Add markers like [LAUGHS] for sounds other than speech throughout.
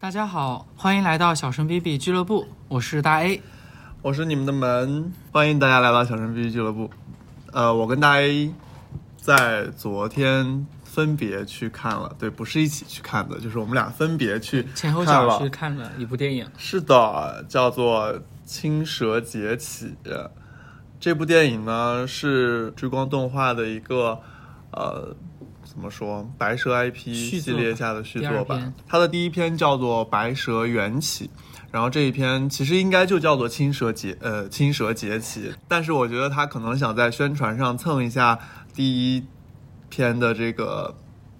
大家好，欢迎来到小声 B B 俱乐部，我是大 A。我是你们的门，欢迎大家来到小神 B B 俱乐部。呃，我跟大 A 在昨天分别去看了，对，不是一起去看的，就是我们俩分别去前后脚去。看了一部电影，是的，叫做《青蛇劫起》。这部电影呢是追光动画的一个呃，怎么说，白蛇 IP 系列下的续作吧。它的第一篇叫做《白蛇缘起》，然后这一篇其实应该就叫做《青蛇劫》呃，《青蛇劫起》，但是我觉得他可能想在宣传上蹭一下第一篇的这个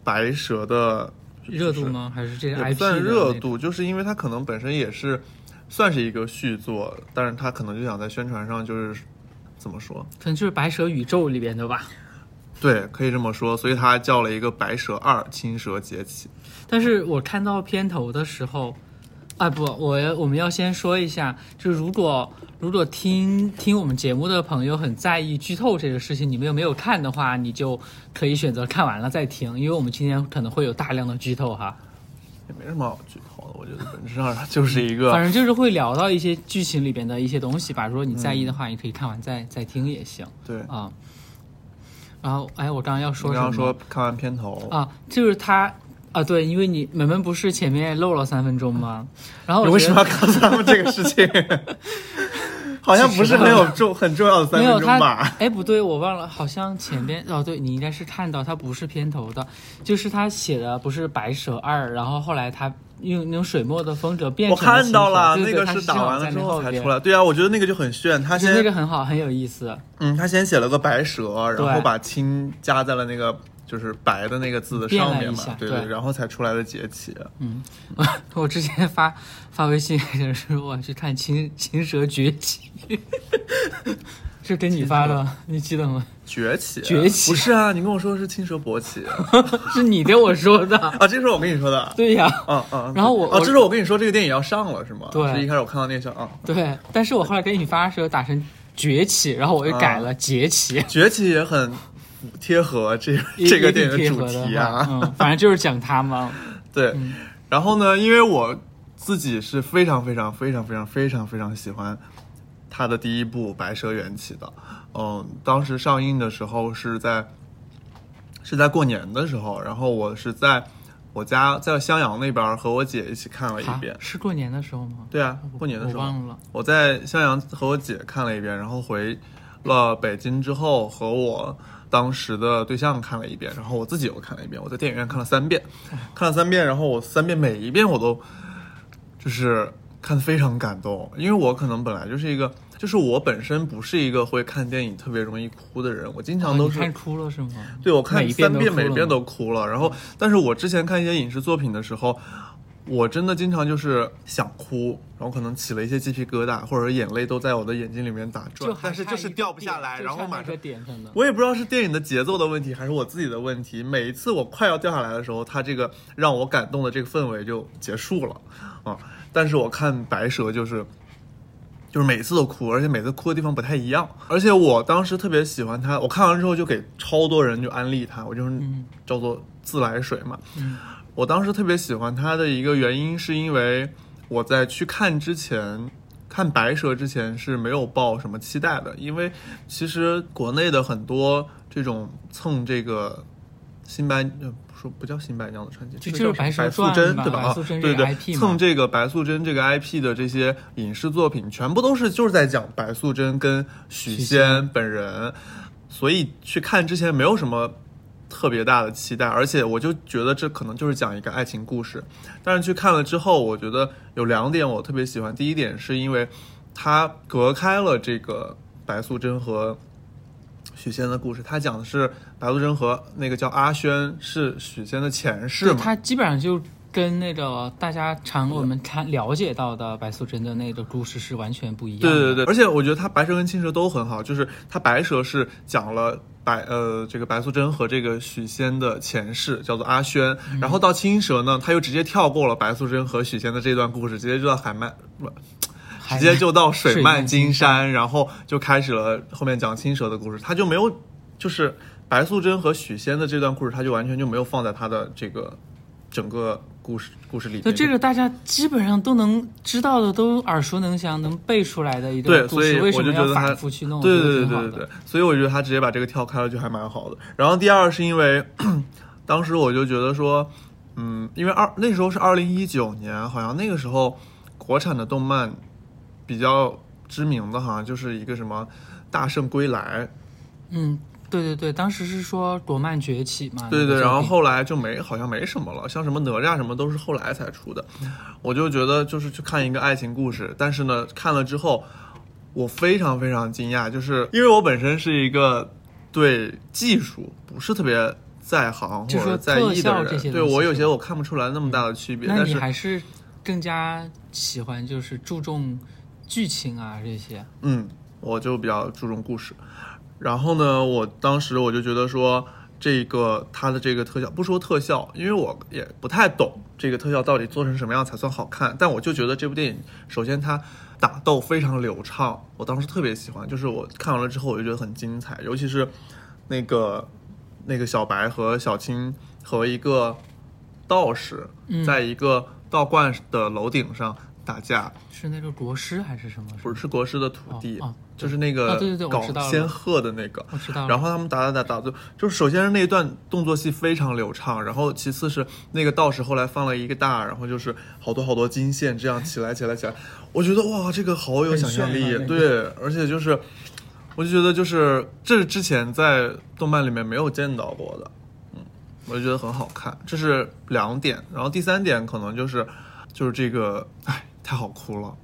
白蛇的热度吗？还是这个也 IP 算？热度，就是因为它可能本身也是算是一个续作，但是他可能就想在宣传上就是怎么说？可能就是白蛇宇宙里边的吧。对，可以这么说，所以他叫了一个《白蛇二：青蛇劫起》。但是我看到片头的时候，啊不，我要我们要先说一下，就如果如果听听我们节目的朋友很在意剧透这个事情，你们又没有看的话，你就可以选择看完了再听，因为我们今天可能会有大量的剧透哈。也没什么好剧透的，我觉得本质上就是一个反正就是会聊到一些剧情里边的一些东西吧。如果你在意的话，你可以看完再再听也行对。啊。然后，哎，我刚刚要说什么？你刚刚说看完片头，啊，就是他啊，对，因为你门门不是前面漏了三分钟吗？然后我你为什么要告诉他们这个事情？[LAUGHS] 好像不是很有重很重要的三分钟吧？？哎，不对，我忘了，好像前边哦，对你应该是看到他不是片头的，就是他写的不是白蛇二，然后后来他用那种水墨的风格变我看到了，那个是打完了之后才出来。对啊，我觉得那个就很炫。他先那个很好，很有意思。嗯，他先写了个白蛇，然后把青加在了那个就是白的那个字的上面嘛对对然后才出来的节气。嗯，我 [LAUGHS] 我之前发发微信给人说我去看青青蛇崛起，[LAUGHS] 是给你发的，你记得吗？崛起，崛起不是啊？你跟我说的是青蛇勃起 [LAUGHS] 是你跟我说的。[LAUGHS] 啊？这是我跟你说的。对呀，嗯嗯。然后我哦，我这是我跟你说这个电影要上了是吗？对是一开始我看到那个消啊，对，但是我后来给你发的时候打成崛起，然后我又改了崛起，崛起也很贴合这 [LAUGHS] 也这个电影的主题啊。嗯，反正就是讲他嘛。对，嗯然后呢，因为我自己是非常非常非常非常非常非常喜欢他的第一部《白蛇缘起》的，嗯，当时上映的时候是在是在过年的时候，然后我是在我家在襄阳那边和我姐一起看了一啊遍。是过年的时候吗？对啊，过年的时候我忘了。我在襄阳和我姐看了一遍，然后回了北京之后和我当时的对象看了一遍，然后我自己又看了一遍，我在电影院看了三遍，看了三遍，然后我三遍每一遍我都就是看得非常感动，因为我可能本来就是一个，就是我本身不是一个会看电影特别容易哭的人，我经常都是、哦看哭了是吗？对我看一遍三遍每遍都哭了，然后但是我之前看一些影视作品的时候。我真的经常就是想哭，然后可能起了一些鸡皮疙瘩，或者眼泪都在我的眼睛里面打转但是就是掉不下来，然后马上点。我也不知道是电影的节奏的问题，还是我自己的问题。每一次我快要掉下来的时候，它这个让我感动的这个氛围就结束了啊。但是我看白蛇就是，就是每次都哭，而且每次哭的地方不太一样。而且我当时特别喜欢它，我看完之后就给超多人就安利它，我就是嗯叫做自来水嘛。嗯我当时特别喜欢它的一个原因，是因为我在去看之前，看白蛇之前是没有抱什么期待的，因为其实国内的很多这种蹭这个新白说不叫新白娘子传奇，就这就是白素贞对吧？对对蹭这个白素贞这个 IP 的这些影视作品，全部都是就是在讲白素贞跟许仙本人，所以去看之前没有什么特别大的期待，而且我就觉得这可能就是讲一个爱情故事。但是去看了之后，我觉得有两点我特别喜欢。第一点是因为它隔开了这个白素贞和许仙的故事，他讲的是白素贞和那个叫阿轩是许仙的前世对，嘛。他基本上就跟那个大家常我们看了解到的白素贞的那个故事是完全不一样的。对对对，而且我觉得他白蛇跟青蛇都很好，就是他白蛇是讲了白呃这个白素贞和这个许仙的前世，叫做阿轩，嗯然后到青蛇呢，他又直接跳过了白素贞和许仙的这段故事，直接就到海漫不。直接就到水漫金山，然后就开始了后面讲青蛇的故事，他就没有，就是白素贞和许仙的这段故事，他就完全就没有放在他的这个整个故事故事里面。就这个大家基本上都能知道的，都耳熟能详，能背出来的一对，个故事，所以为什么要我就觉得他反复去弄？对对对对对，所以我觉得他直接把这个跳开了就还蛮好的。然后第二是因为 [CLEARS THROAT] 当时我就觉得说，嗯，因为二那时候是二零一九年，好像那个时候国产的动漫比较知名的，好像就是一个什么《大圣归来》，嗯，对对对，当时是说国漫崛起嘛，对对，然后后来就没好像没什么了，像什么哪吒什么都是后来才出的。我就觉得就是去看一个爱情故事，但是呢，看了之后我非常非常惊讶，就是因为我本身是一个对技术不是特别在行或者在意的人，对我有些我看不出来那么大的区别，那但是你还是更加喜欢就是注重剧情啊这些。嗯，我就比较注重故事。然后呢，我当时我就觉得说，这个它的这个特效，不说特效，因为我也不太懂这个特效到底做成什么样才算好看。但我就觉得这部电影，首先它打斗非常流畅，我当时特别喜欢，就是我看完了之后我就觉得很精彩，尤其是那个那个小白和小青和一个道士，嗯在一个道观的楼顶上打架，是那个国师还是什么？不是国师的徒弟，哦哦就是那个哦对对对搞仙鹤的那个。我知道了。然后他们打打打打就就是首先是那一段动作戏非常流畅，然后其次是那个道士后来放了一个大，然后就是好多好多金线这样起来起来起来，我觉得哇这个好有想象力。很炫啊，那个。对，而且就是我就觉得就是这是之前在动漫里面没有见到过的，嗯，我就觉得很好看，这是两点，然后第三点可能就是就是这个哎太好哭了。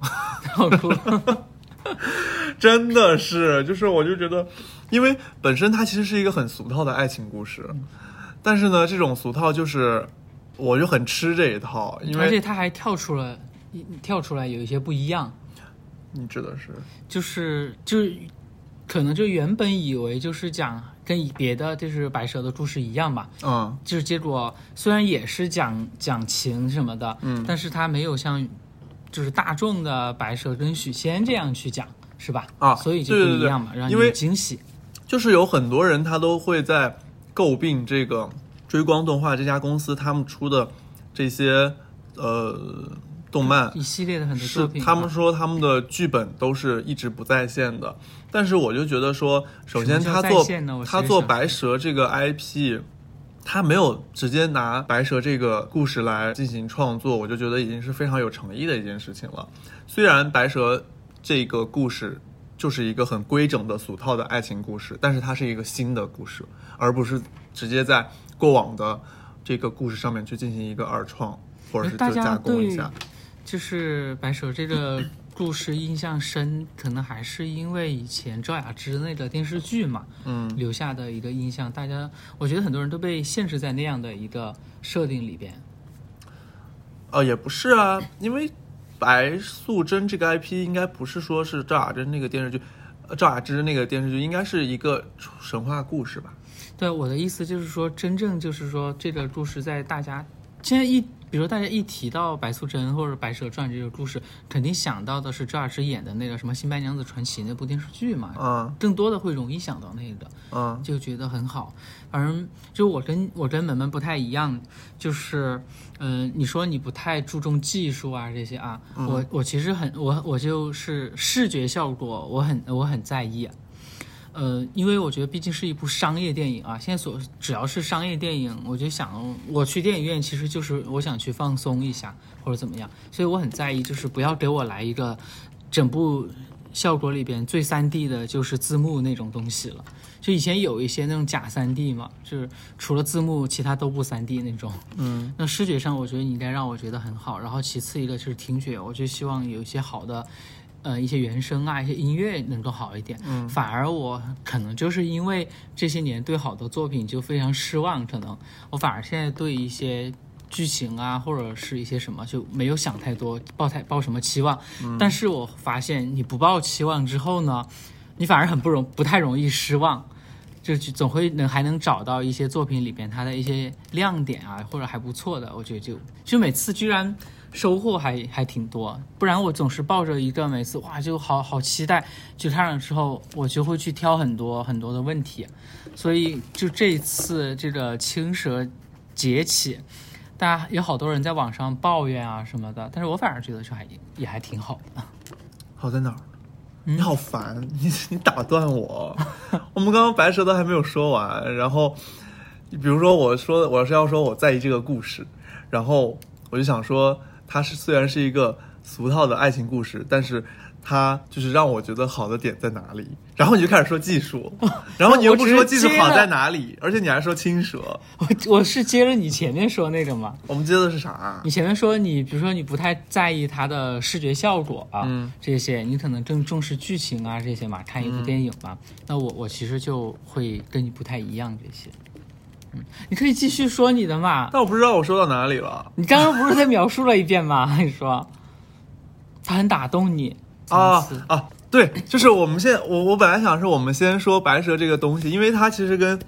太好哭了。[LAUGHS] 真的是，就是我就觉得，因为本身它其实是一个很俗套的爱情故事，但是呢，这种俗套就是我就很吃这一套，因为而且他还跳出了一跳出来有一些不一样，你指的是就是就是可能就原本以为就是讲跟别的就是白蛇的故事一样吧，嗯。就是结果虽然也是讲讲情什么的，嗯。但是它没有像就是大众的白蛇跟许仙这样去讲，是吧？啊所以就不一样嘛，让你因为有惊喜。就是有很多人他都会在诟病这个追光动画这家公司他们出的这些呃动漫一系列的很多是作品啊，他们说他们的剧本都是一直不在线的，但是我就觉得说，首先他做他做白蛇这个 IP，他没有直接拿白蛇这个故事来进行创作，我就觉得已经是非常有诚意的一件事情了。虽然白蛇这个故事就是一个很规整的俗套的爱情故事，但是它是一个新的故事，而不是直接在过往的这个故事上面去进行一个二创，或者是就加工一下。就是白蛇这个故事印象深，可能还是因为以前赵雅芝那个电视剧嘛，嗯，留下的一个印象。大家，我觉得很多人都被限制在那样的一个设定里边。呃，也不是啊，因为白素贞这个 IP 应该不是说是赵雅芝那个电视剧，呃赵雅芝那个电视剧应该是一个神话故事吧？对，我的意思就是说，真正就是说，这个故事在大家现在一，比如大家一提到白素贞或者白蛇传这个故事，肯定想到的是赵雅芝演的那个什么《新白娘子传奇》那部电视剧嘛，嗯更多的会容易想到那个。嗯就觉得很好。反正就我跟我跟门门不太一样，就是嗯、你说你不太注重技术啊这些啊，我我其实很我我就是视觉效果我很我很在意。呃，因为我觉得毕竟是一部商业电影啊，现在所只要是商业电影，我就想我去电影院其实就是我想去放松一下或者怎么样，所以我很在意，就是不要给我来一个整部效果里边最三 D 的就是字幕那种东西了。就以前有一些那种假三 D 嘛，就是除了字幕，其他都不三 D 那种。嗯 [LAUGHS] 那视觉上，我觉得你应该让我觉得很好。然后其次一个就是听觉，我就希望有一些好的，呃，一些原声啊，一些音乐能够好一点。嗯反而我可能就是因为这些年对好多作品就非常失望，可能我反而现在对一些剧情啊，或者是一些什么就没有想太多，抱太抱什么期望。但是我发现你不抱期望之后呢，你反而很不容不太容易失望。就就总会能还能找到一些作品里边它的一些亮点啊，或者还不错的，我觉得就就每次居然收获还还挺多，不然我总是抱着一个每次哇就好好期待，去看了之后我就会去挑很多很多的问题，所以就这一次这个青蛇崛起，大家有好多人在网上抱怨啊什么的，但是我反而觉得这还也还挺好的。好在哪儿？你好烦，你你打断我。我们刚刚白蛇都还没有说完，然后比如说我说我是要说我在意这个故事，然后我就想说，它是虽然是一个俗套的爱情故事，但是它就是让我觉得好的点在哪里。然后你就开始说技术，[LAUGHS] 然后你又不说技术好在哪里，而且你还说青蛇。[LAUGHS] 我我是接着你前面说那个嘛，我们接的是啥？你前面说你比如说你不太在意它的视觉效果啊，嗯这些你可能更重视剧情啊这些嘛，看一部电影嘛。嗯那我我其实就会跟你不太一样这些。嗯，你可以继续说你的嘛。但我不知道我说到哪里了。你刚刚不是在描述了一遍吗？[LAUGHS] 你说，他很打动你啊啊，对，就是我们现在我我本来想是我们先说白蛇这个东西，因为它其实跟，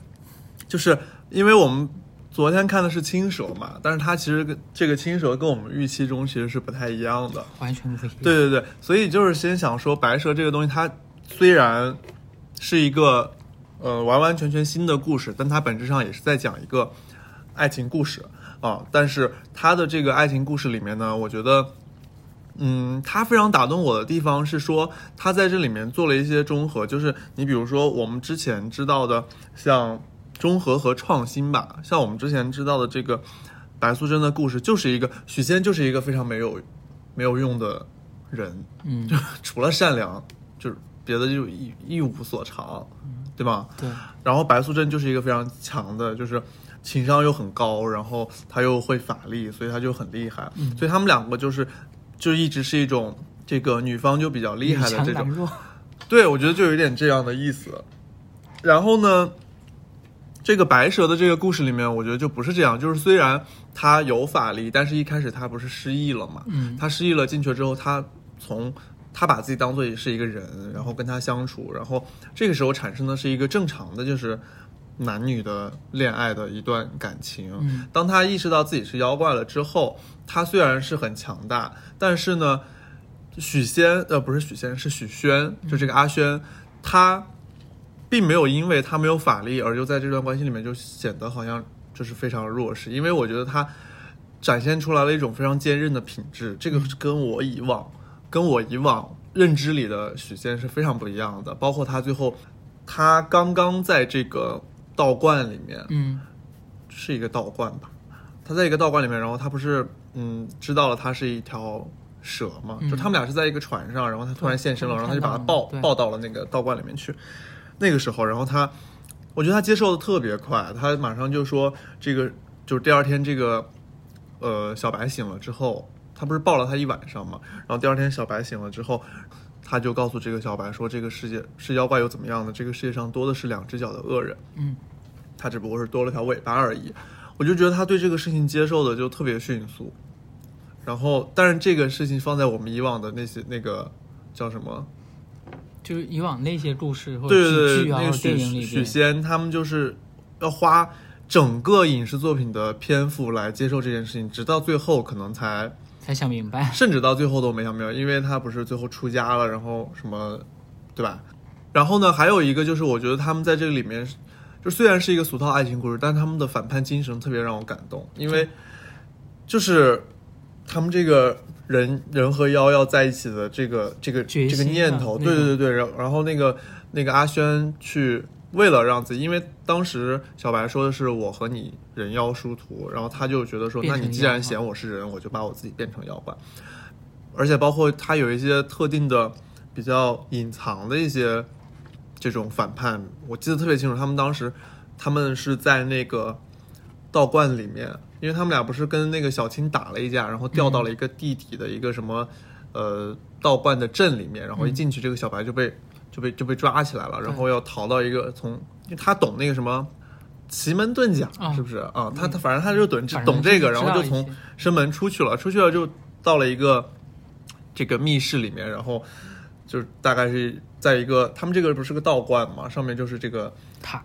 就是因为我们昨天看的是青蛇嘛，但是它其实跟这个青蛇跟我们预期中其实是不太一样的。完全不一样。对对对，所以就是先想说白蛇这个东西，它虽然是一个呃完完全全新的故事，但它本质上也是在讲一个爱情故事啊。但是它的这个爱情故事里面呢，我觉得。嗯，它非常打动我的地方是说，它在这里面做了一些中和，就是你比如说我们之前知道的，像中和和创新吧，像我们之前知道的这个白素贞的故事，就是一个许仙就是一个非常没有没有用的人，嗯，就 [LAUGHS] 除了善良，就是别的就一一无所长，对吧？对，然后白素贞就是一个非常强的，就是情商又很高，然后她又会法力，所以她就很厉害。嗯所以他们两个就是就一直是一种这个女方就比较厉害的这种。[LAUGHS] 对我觉得就有点这样的意思。然后呢，这个白蛇的这个故事里面，我觉得就不是这样，就是虽然她有法力，但是一开始她不是失忆了嘛？嗯她失忆了进去之后，她从她把自己当做是一个人，然后跟他相处，然后这个时候产生的是一个正常的，就是男女的恋爱的一段感情。嗯。当他意识到自己是妖怪了之后，他虽然是很强大，但是呢，许仙呃不是许仙是许宣，就这个阿轩，他并没有因为他没有法力而就在这段关系里面就显得好像就是非常弱势，因为我觉得他展现出来了一种非常坚韧的品质，这个跟我以往跟我以往认知里的许仙是非常不一样的，包括他最后他刚刚在这个道观里面，嗯是一个道观吧？他在一个道观里面，然后他不是嗯知道了他是一条蛇嘛？嗯就他们俩是在一个船上，然后他突然现身了，然后他就把他抱抱到了那个道观里面去。那个时候，然后他，我觉得他接受的特别快，他马上就说这个就是第二天这个呃小白醒了之后，他不是抱了他一晚上嘛？然后第二天小白醒了之后。他就告诉这个小白说：“这个世界是妖怪又怎么样呢？这个世界上多的是两只脚的恶人。”嗯，他只不过是多了条尾巴而已。我就觉得他对这个事情接受的就特别迅速。然后，但是这个事情放在我们以往的那些那个叫什么？就是以往那些故事或者对对对，喜剧啊，那个许许电影里边，仙他们就是要花整个影视作品的篇幅来接受这件事情，直到最后可能才，才想明白。甚至到最后都没想明白，因为他不是最后出家了，然后什么，对吧？然后呢，还有一个就是我觉得他们在这个里面，就虽然是一个俗套爱情故事，但他们的反叛精神特别让我感动，因为就是他们这个人人和妖要在一起的这个这个这个念头，对对对对，然然后那个那个阿轩去为了让自己，因为当时小白说的是我和你人妖殊途，然后他就觉得说，那你既然嫌我是人，我就把我自己变成妖怪，而且包括他有一些特定的比较隐藏的一些这种反叛，我记得特别清楚，他们当时他们是在那个道观里面，因为他们俩不是跟那个小青打了一架，然后掉到了一个地底的一个什么、呃道观的镇里面，然后一进去，这个小白就被就被就被抓起来了，然后要逃到一个从，因为他懂那个什么。奇门遁甲啊是不是啊？他他反正他就懂懂这个，然后就从知道一些生门出去了，出去了就到了一个这个密室里面，然后就是大概是在一个他们这个不是个道观嘛，上面就是这个塔，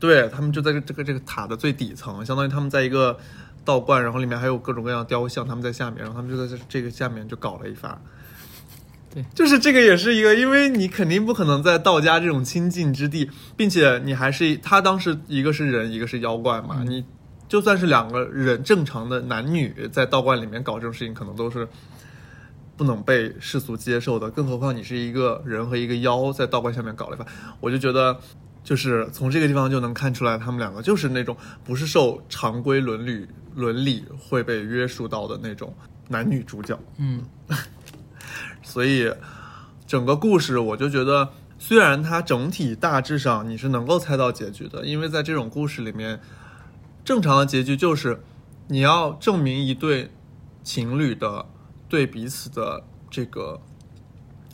对他们就在这这个这个塔的最底层，相当于他们在一个道观，然后里面还有各种各样的雕像，他们在下面，然后他们就在这这个下面就搞了一发。对，就是这个也是一个，因为你肯定不可能在道家这种清净之地，并且你还是他当时一个是人，一个是妖怪嘛，嗯你就算是两个人正常的男女在道观里面搞这种事情，可能都是不能被世俗接受的，更何况你是一个人和一个妖在道观下面搞了一番，我就觉得。就是从这个地方就能看出来，他们两个就是那种不是受常规伦理伦理会被约束到的那种男女主角。嗯，所以整个故事我就觉得，虽然它整体大致上你是能够猜到结局的，因为在这种故事里面，正常的结局就是你要证明一对情侣的对彼此的这个。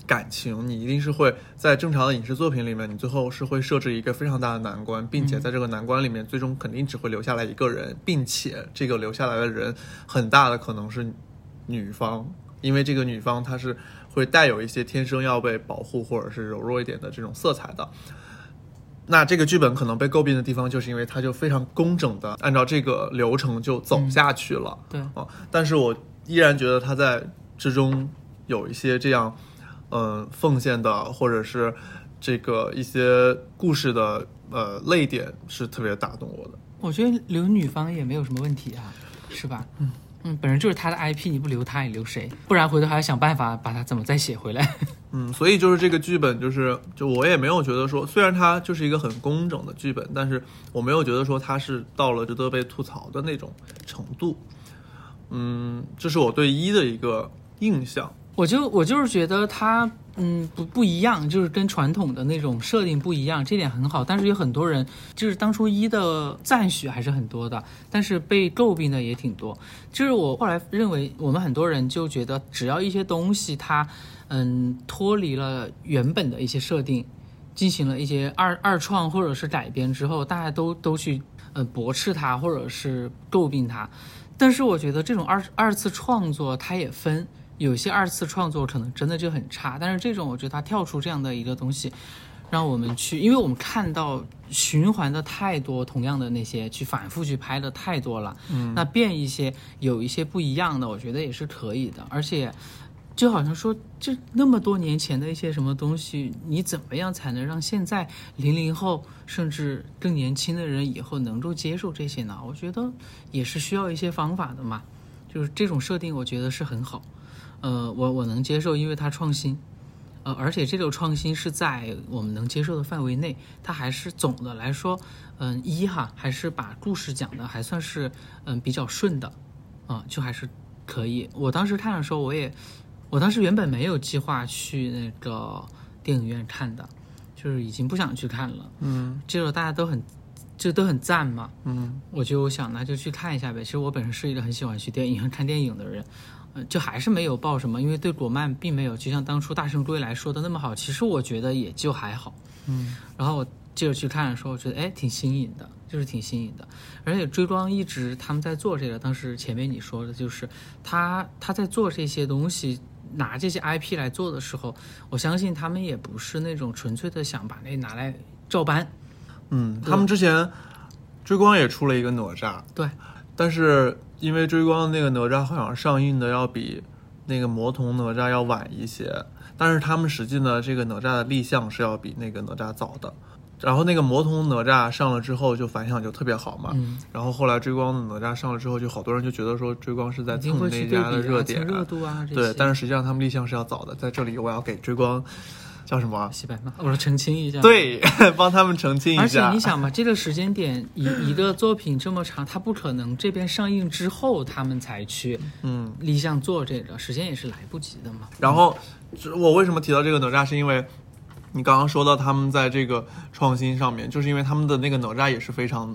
感情，你一定是会在正常的影视作品里面，你最后是会设置一个非常大的难关，并且在这个难关里面，最终肯定只会留下来一个人，并且这个留下来的人很大的可能是女方，因为这个女方她是会带有一些天生要被保护或者是柔弱一点的这种色彩的。那这个剧本可能被诟病的地方，就是因为它就非常工整的按照这个流程就走下去了。对啊，但是我依然觉得它在之中有一些这样。嗯，奉献的或者是这个一些故事的呃泪点是特别打动我的。我觉得留女方也没有什么问题啊，是吧？嗯嗯，本身就是他的 IP，你不留他，你留谁？不然回头还要想办法把他怎么再写回来。[LAUGHS] 嗯，所以就是这个剧本，就是就我也没有觉得说，虽然它就是一个很工整的剧本，但是我没有觉得说它是到了值得被吐槽的那种程度。嗯，这是我对一的一个印象。我就我就是觉得它，嗯，不不一样，就是跟传统的那种设定不一样，这点很好。但是有很多人就是当初一的赞许还是很多的，但是被诟病的也挺多。就是我后来认为，我们很多人就觉得，只要一些东西它，嗯，脱离了原本的一些设定，进行了一些二二创或者是改编之后，大家都都去呃驳斥它或者是诟病它。但是我觉得这种二二次创作它也分。有些二次创作可能真的就很差，但是这种我觉得它跳出这样的一个东西，让我们去，因为我们看到循环的太多，同样的那些去反复去拍的太多了，嗯，那变一些有一些不一样的，我觉得也是可以的。而且就好像说，这那么多年前的一些什么东西，你怎么样才能让现在零零后甚至更年轻的人以后能够接受这些呢？我觉得也是需要一些方法的嘛。就是这种设定，我觉得是很好。呃，我我能接受，因为它创新，呃，而且这种创新是在我们能接受的范围内，它还是总的来说，嗯，一哈还是把故事讲的还算是嗯比较顺的，啊，就还是可以。我当时看的时候，我也，我当时原本没有计划去那个电影院看的，就是已经不想去看了，嗯，结果大家都很就都很赞嘛，嗯，我就想那就去看一下呗。其实我本身是一个很喜欢去电影院看电影的人。嗯，就还是没有报什么，因为对果曼并没有就像当初《大圣归来》说的那么好。其实我觉得也就还好。嗯，然后我接着去看的时候，我觉得哎挺新颖的，就是挺新颖的。而且追光一直他们在做这个，当时前面你说的就是他他在做这些东西，拿这些 IP 来做的时候，我相信他们也不是那种纯粹的想把那拿来照搬。嗯，他们之前追光也出了一个哪吒，对，但是。因为追光的那个哪吒好像上映的要比那个魔童哪吒要晚一些，但是他们实际呢，这个哪吒的立项是要比那个哪吒早的。然后那个魔童哪吒上了之后就反响就特别好嘛，然后后来追光的哪吒上了之后，就好多人就觉得说追光是在蹭那家的热点，热度啊，对，但是实际上他们立项是要早的。在这里我要给追光。叫什么？洗白吗？我说澄清一下。对，[LAUGHS] 帮他们澄清一下。而且你想嘛，这个时间点，一一个作品这么长，他不可能这边上映之后他们才去嗯立项做这个，时间也是来不及的嘛。然后我为什么提到这个哪吒，是因为你刚刚说到他们在这个创新上面，就是因为他们的那个哪吒也是非常。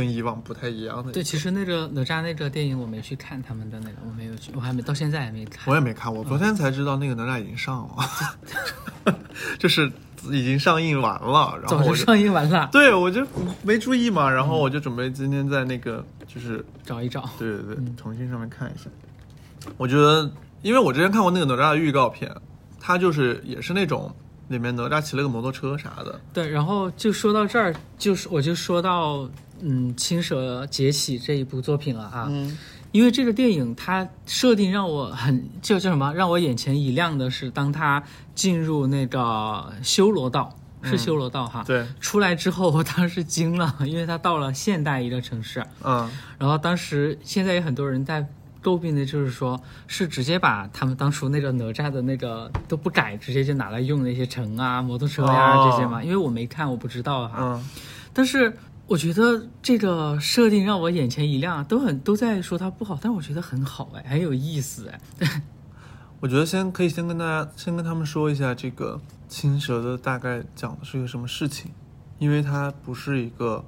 跟以往不太一样的。对，其实那个哪吒那个电影我没去看他们的那个，我没有去，我还没到现在还没看。我也没看，我昨天才知道那个哪吒已经上了，[LAUGHS] 就是已经上映完了。然后早就上映完了。对，我就没注意嘛，然后我就准备今天在那个就是找一找。对对对，重新上面看一下。我觉得，因为我之前看过那个哪吒的预告片，它就是也是那种。里面哪吒骑了个摩托车啥的，对，然后就说到这儿，就是我就说到嗯，青蛇劫起这一部作品了啊，嗯，因为这个电影它设定让我很就叫什么，让我眼前一亮的是，当他进入那个修罗道，是修罗道哈。对，出来之后，我当时惊了，[LAUGHS] 因为他到了现代一个城市，嗯。然后当时现在有很多人在诟病的就是说，是直接把他们当初那个哪吒的那个都不改，直接就拿来用那些城啊、摩托车呀、哦这些嘛。因为我没看，我不知道哈。嗯，但是我觉得这个设定让我眼前一亮，都很都在说它不好，但我觉得很好哎，很有意思哎。[LAUGHS] 我觉得先可以先跟大家先跟他们说一下这个青蛇的大概讲的是一个什么事情，因为它不是一个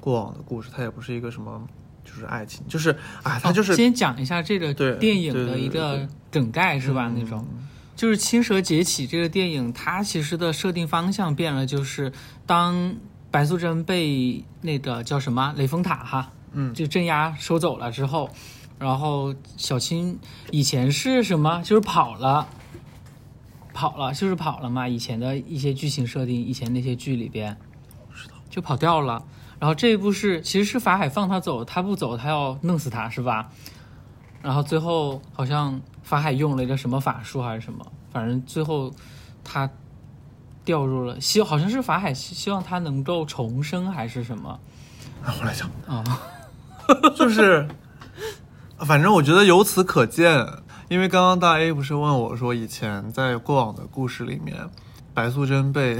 过往的故事，它也不是一个什么就是爱情，就是啊，它就是、哦先讲一下这个电影的一个梗概是吧？嗯那种。就是《青蛇劫起》这个电影，它其实的设定方向变了，就是当白素贞被那个叫什么雷峰塔哈，嗯就镇压收走了之后，然后小青以前是什么？就是跑了，跑了，就是跑了嘛。以前的一些剧情设定，以前那些剧里边，就跑掉了。然后这一部是其实是法海放他走，他不走，他要弄死他是吧？然后最后好像法海用了一个什么法术还是什么，反正最后他掉入了希，好像是法海希希望他能够重生还是什么啊，我来讲，啊？[LAUGHS] 就是，反正我觉得由此可见，因为刚刚大 A 不是问我说，以前在过往的故事里面，白素贞被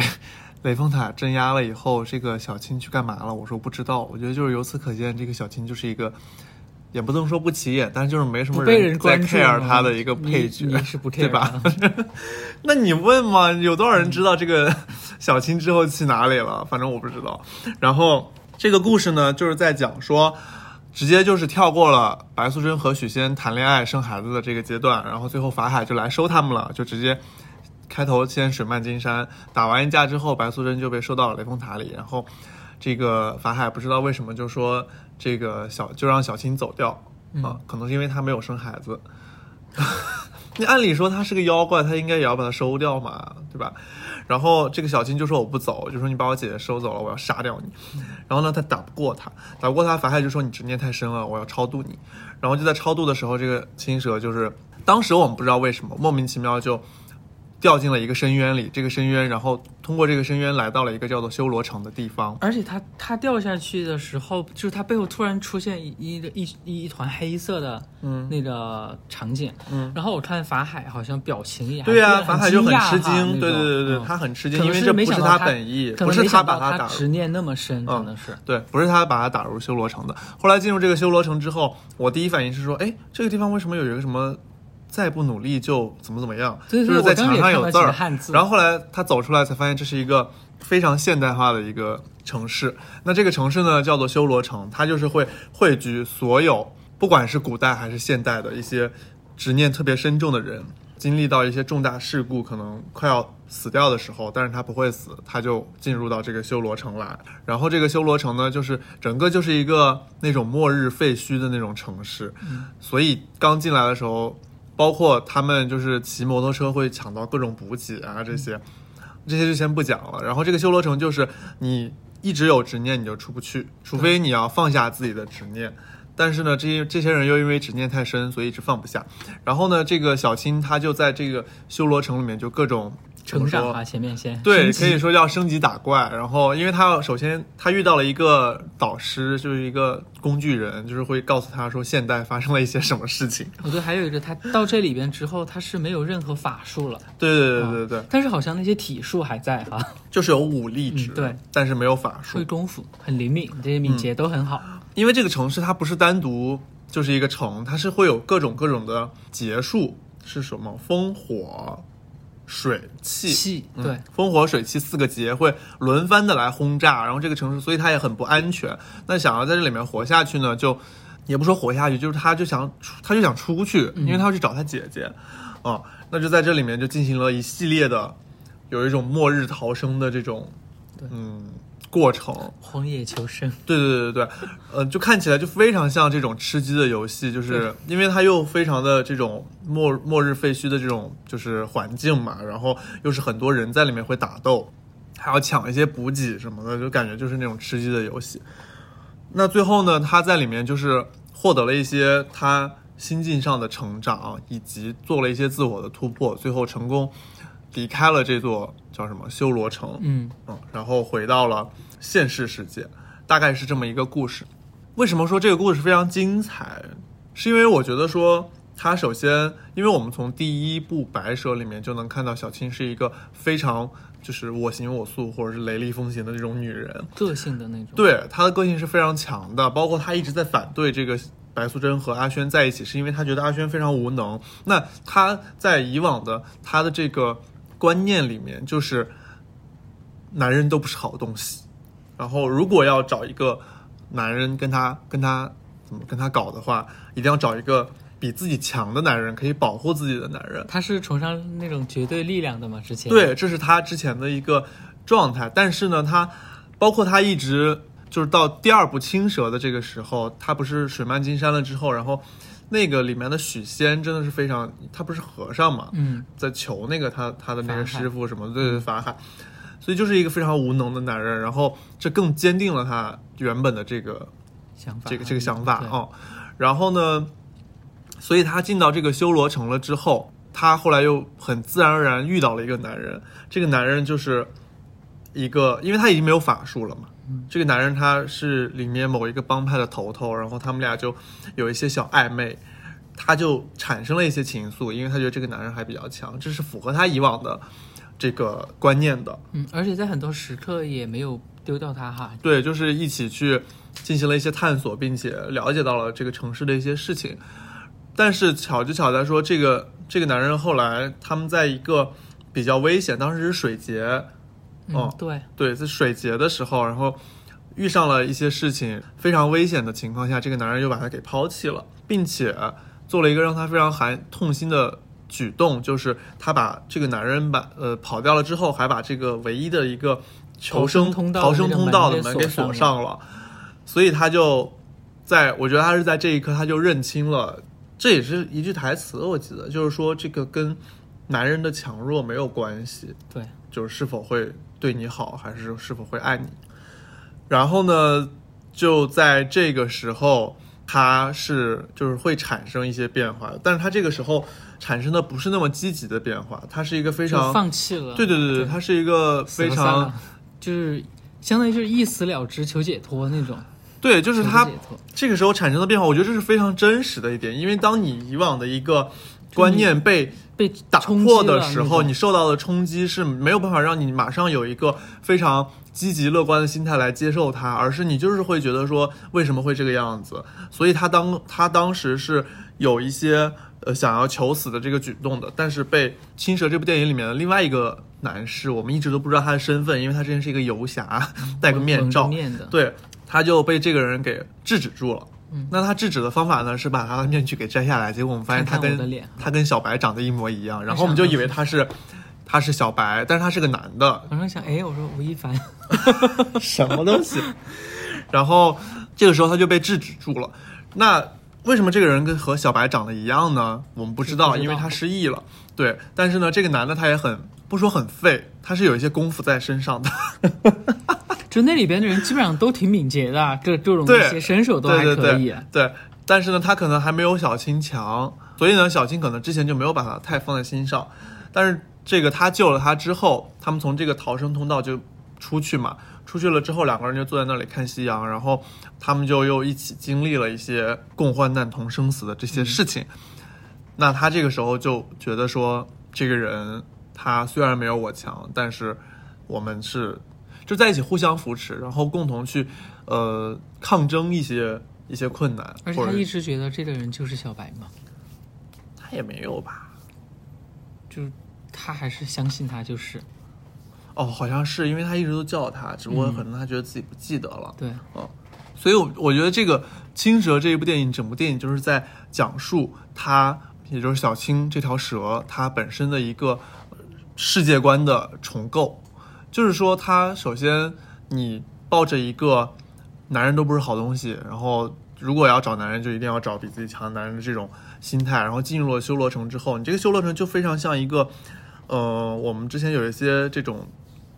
雷峰塔镇压了以后，这个小青去干嘛了？我说不知道。我觉得就是由此可见，这个小青就是一个。也不能说不起眼，但是就是没什么人在 care 吗他的一个配角，你你是不 care 对吧？[LAUGHS] 那你问嘛，有多少人知道这个 [LAUGHS] 小青之后去哪里了？反正我不知道。然后这个故事呢，就是在讲说，直接就是跳过了白素贞和许仙谈恋爱生孩子的这个阶段，然后最后法海就来收他们了，就直接开头先水漫金山，打完一架之后，白素贞就被收到了雷峰塔里，然后这个法海不知道为什么就说这个小就让小青走掉啊，可能是因为他没有生孩子。[LAUGHS] 你按理说他是个妖怪，他应该也要把他收掉嘛，对吧？然后这个小青就说我不走，就说你把我姐姐收走了，我要杀掉你。然后呢，他打不过他，打不过他，法海就说你执念太深了，我要超度你。然后就在超度的时候，这个青蛇就是当时我们不知道为什么莫名其妙就掉进了一个深渊里，这个深渊，然后通过这个深渊来到了一个叫做修罗城的地方。而且他他掉下去的时候，就是他背后突然出现一一一一一团黑色的嗯那个场景，嗯，然后我看法海好像表情也还对呀、是法海就很吃惊，对对对对，嗯他很吃惊，因为这不是他本意，不是能没想到把他打入执念那么深，可嗯能是。对，不是他把他打入修罗城的。后来进入这个修罗城之后，我第一反应是说，哎，这个地方为什么有一个什么再不努力就怎么怎么样？就是在墙上有字儿。然后后来他走出来才发现这是一个非常现代化的一个城市。那这个城市呢叫做修罗城，它就是会汇聚所有不管是古代还是现代的一些执念特别深重的人。经历到一些重大事故，可能快要死掉的时候，但是他不会死，他就进入到这个修罗城来。然后这个修罗城呢，就是整个就是一个那种末日废墟的那种城市，所以刚进来的时候，包括他们就是骑摩托车会抢到各种补给啊这些，这些就先不讲了。然后这个修罗城就是你一直有执念你就出不去，除非你要放下自己的执念。但是呢，这些这些人又因为执念太深，所以一直放不下。然后呢，这个小青他就在这个修罗城里面就各种成长啊，前面先对，可以说叫升级打怪。然后，因为他首先他遇到了一个导师，就是一个工具人，就是会告诉他说现代发生了一些什么事情。我觉得还有一个，他到这里边之后，他是没有任何法术了，对对对对对，但是好像那些体术还在哈，就是有武力值，嗯对，但是没有法术会。功夫，很灵敏，这些敏捷都很好。因为这个城市它不是单独就是一个城，它是会有各种各种的结束，是什么？烽火水气。气嗯对，风火水气四个节会轮番的来轰炸，然后这个城市，所以它也很不安全。那想要在这里面活下去呢，就也不说活下去，就是他就想出他就想出去，因为他要去找他姐姐，啊，那就在这里面就进行了一系列的有一种末日逃生的这种嗯过程。荒野求生，对对对对对，呃，就看起来就非常像这种吃鸡的游戏，就是因为它又非常的这种末末日废墟的这种就是环境嘛，然后又是很多人在里面会打斗，还要抢一些补给什么的，就感觉就是那种吃鸡的游戏。那最后呢，他在里面就是获得了一些他心境上的成长，以及做了一些自我的突破，最后成功离开了这座叫什么修罗城，嗯嗯，然后回到了现实世界，大概是这么一个故事。为什么说这个故事非常精彩？是因为我觉得说，它首先，因为我们从第一部《白蛇》里面就能看到小青是一个非常就是我行我素或者是雷厉风行的这种女人，个性的那种。对她的个性是非常强的，包括她一直在反对这个白素贞和阿轩在一起，是因为她觉得阿轩非常无能。那她在以往的她的这个观念里面，就是男人都不是好东西，然后如果要找一个男人跟他跟他怎么跟他搞的话，一定要找一个比自己强的男人，可以保护自己的男人。他是崇尚那种绝对力量的嘛？之前对，这是他之前的一个状态。但是呢，他包括他一直就是到第二部青蛇的这个时候，他不是水漫金山了之后，然后那个里面的许仙真的是非常，他不是和尚嘛，嗯，在求那个他他的那个师傅什么对对法海，所以就是一个非常无能的男人。然后这更坚定了他原本的这个想法这个这个想法对哦。然后呢，所以他进到这个修罗城了之后，他后来又很自然而然遇到了一个男人，这个男人就是一个，因为他已经没有法术了嘛。这个男人他是里面某一个帮派的头头，然后他们俩就有一些小暧昧，他就产生了一些情愫，因为他觉得这个男人还比较强，这是符合他以往的这个观念的。嗯，而且在很多时刻也没有丢掉他哈。对，就是一起去进行了一些探索，并且了解到了这个城市的一些事情。但是巧就巧在说，这个这个男人后来他们在一个比较危险，当时是水劫，嗯，哦对，对，在水劫的时候，然后遇上了一些事情，非常危险的情况下，这个男人又把她给抛弃了，并且做了一个让她非常寒痛心的举动，就是他把这个男人把呃跑掉了之后，还把这个唯一的一个求生逃生通道逃生通道的门给锁锁上了，所以他就在我觉得他是在这一刻他就认清了，这也是一句台词，我记得就是说这个跟男人的强弱没有关系，对，就是是否会对你好，还是是否会爱你。然后呢，就在这个时候，他是就是会产生一些变化，但是他这个时候产生的不是那么积极的变化，他是一个非常放弃了。对对对对，他是一个非常就是相当于就是一死了之求解脱那种。对，就是求他这个时候产生的变化，我觉得这是非常真实的一点，因为当你以往的一个观念被被打破的时候，你受到的冲击是没有办法让你马上有一个非常积极乐观的心态来接受它，而是你就是会觉得说为什么会这个样子？所以他当他当时是有一些呃想要求死的这个举动的，但是被《青蛇》这部电影里面的另外一个男士，我们一直都不知道他的身份，因为他之前是一个游侠，[LAUGHS] 戴个面罩，面的，对，他就被这个人给制止住了。嗯那他制止的方法呢，是把他的面具给摘下来，结果我们发现他看看跟我的脸他跟小白长得一模一样，然后我们就以为他是他是小白，但是他是个男的，我说想，哎，我说吴亦凡，[LAUGHS] 什么东西？[LAUGHS] 然后这个时候他就被制止住了。那为什么这个人跟和小白长得一样呢？我们不知道，不知道因为他失忆了。对，但是呢，这个男的他也很不说很废，他是有一些功夫在身上的。[LAUGHS] 就那里边的人基本上都挺敏捷的，这这种对一些身手都还可以。对对，但是呢，他可能还没有小青强，所以呢，小青可能之前就没有把他太放在心上。但是这个他救了他之后，他们从这个逃生通道就出去嘛，出去了之后，两个人就坐在那里看夕阳，然后他们就又一起经历了一些共患难同生死的这些事情。那他这个时候就觉得说，这个人他虽然没有我强，但是我们是就在一起互相扶持，然后共同去呃抗争一些一些困难，而且他一直觉得这个人就是小白嘛，他也没有吧？就是他还是相信他就是哦，好像是因为他一直都叫他，只不过嗯可能他觉得自己不记得了。对，嗯所以我，我觉得这个《青蛇》这一部电影，整部电影就是在讲述他，也就是小青这条蛇它本身的一个呃世界观的重构。就是说，他首先你抱着一个男人都不是好东西，然后如果要找男人，就一定要找比自己强的男人的这种心态，然后进入了修罗城之后，你这个修罗城就非常像一个，呃，我们之前有一些这种。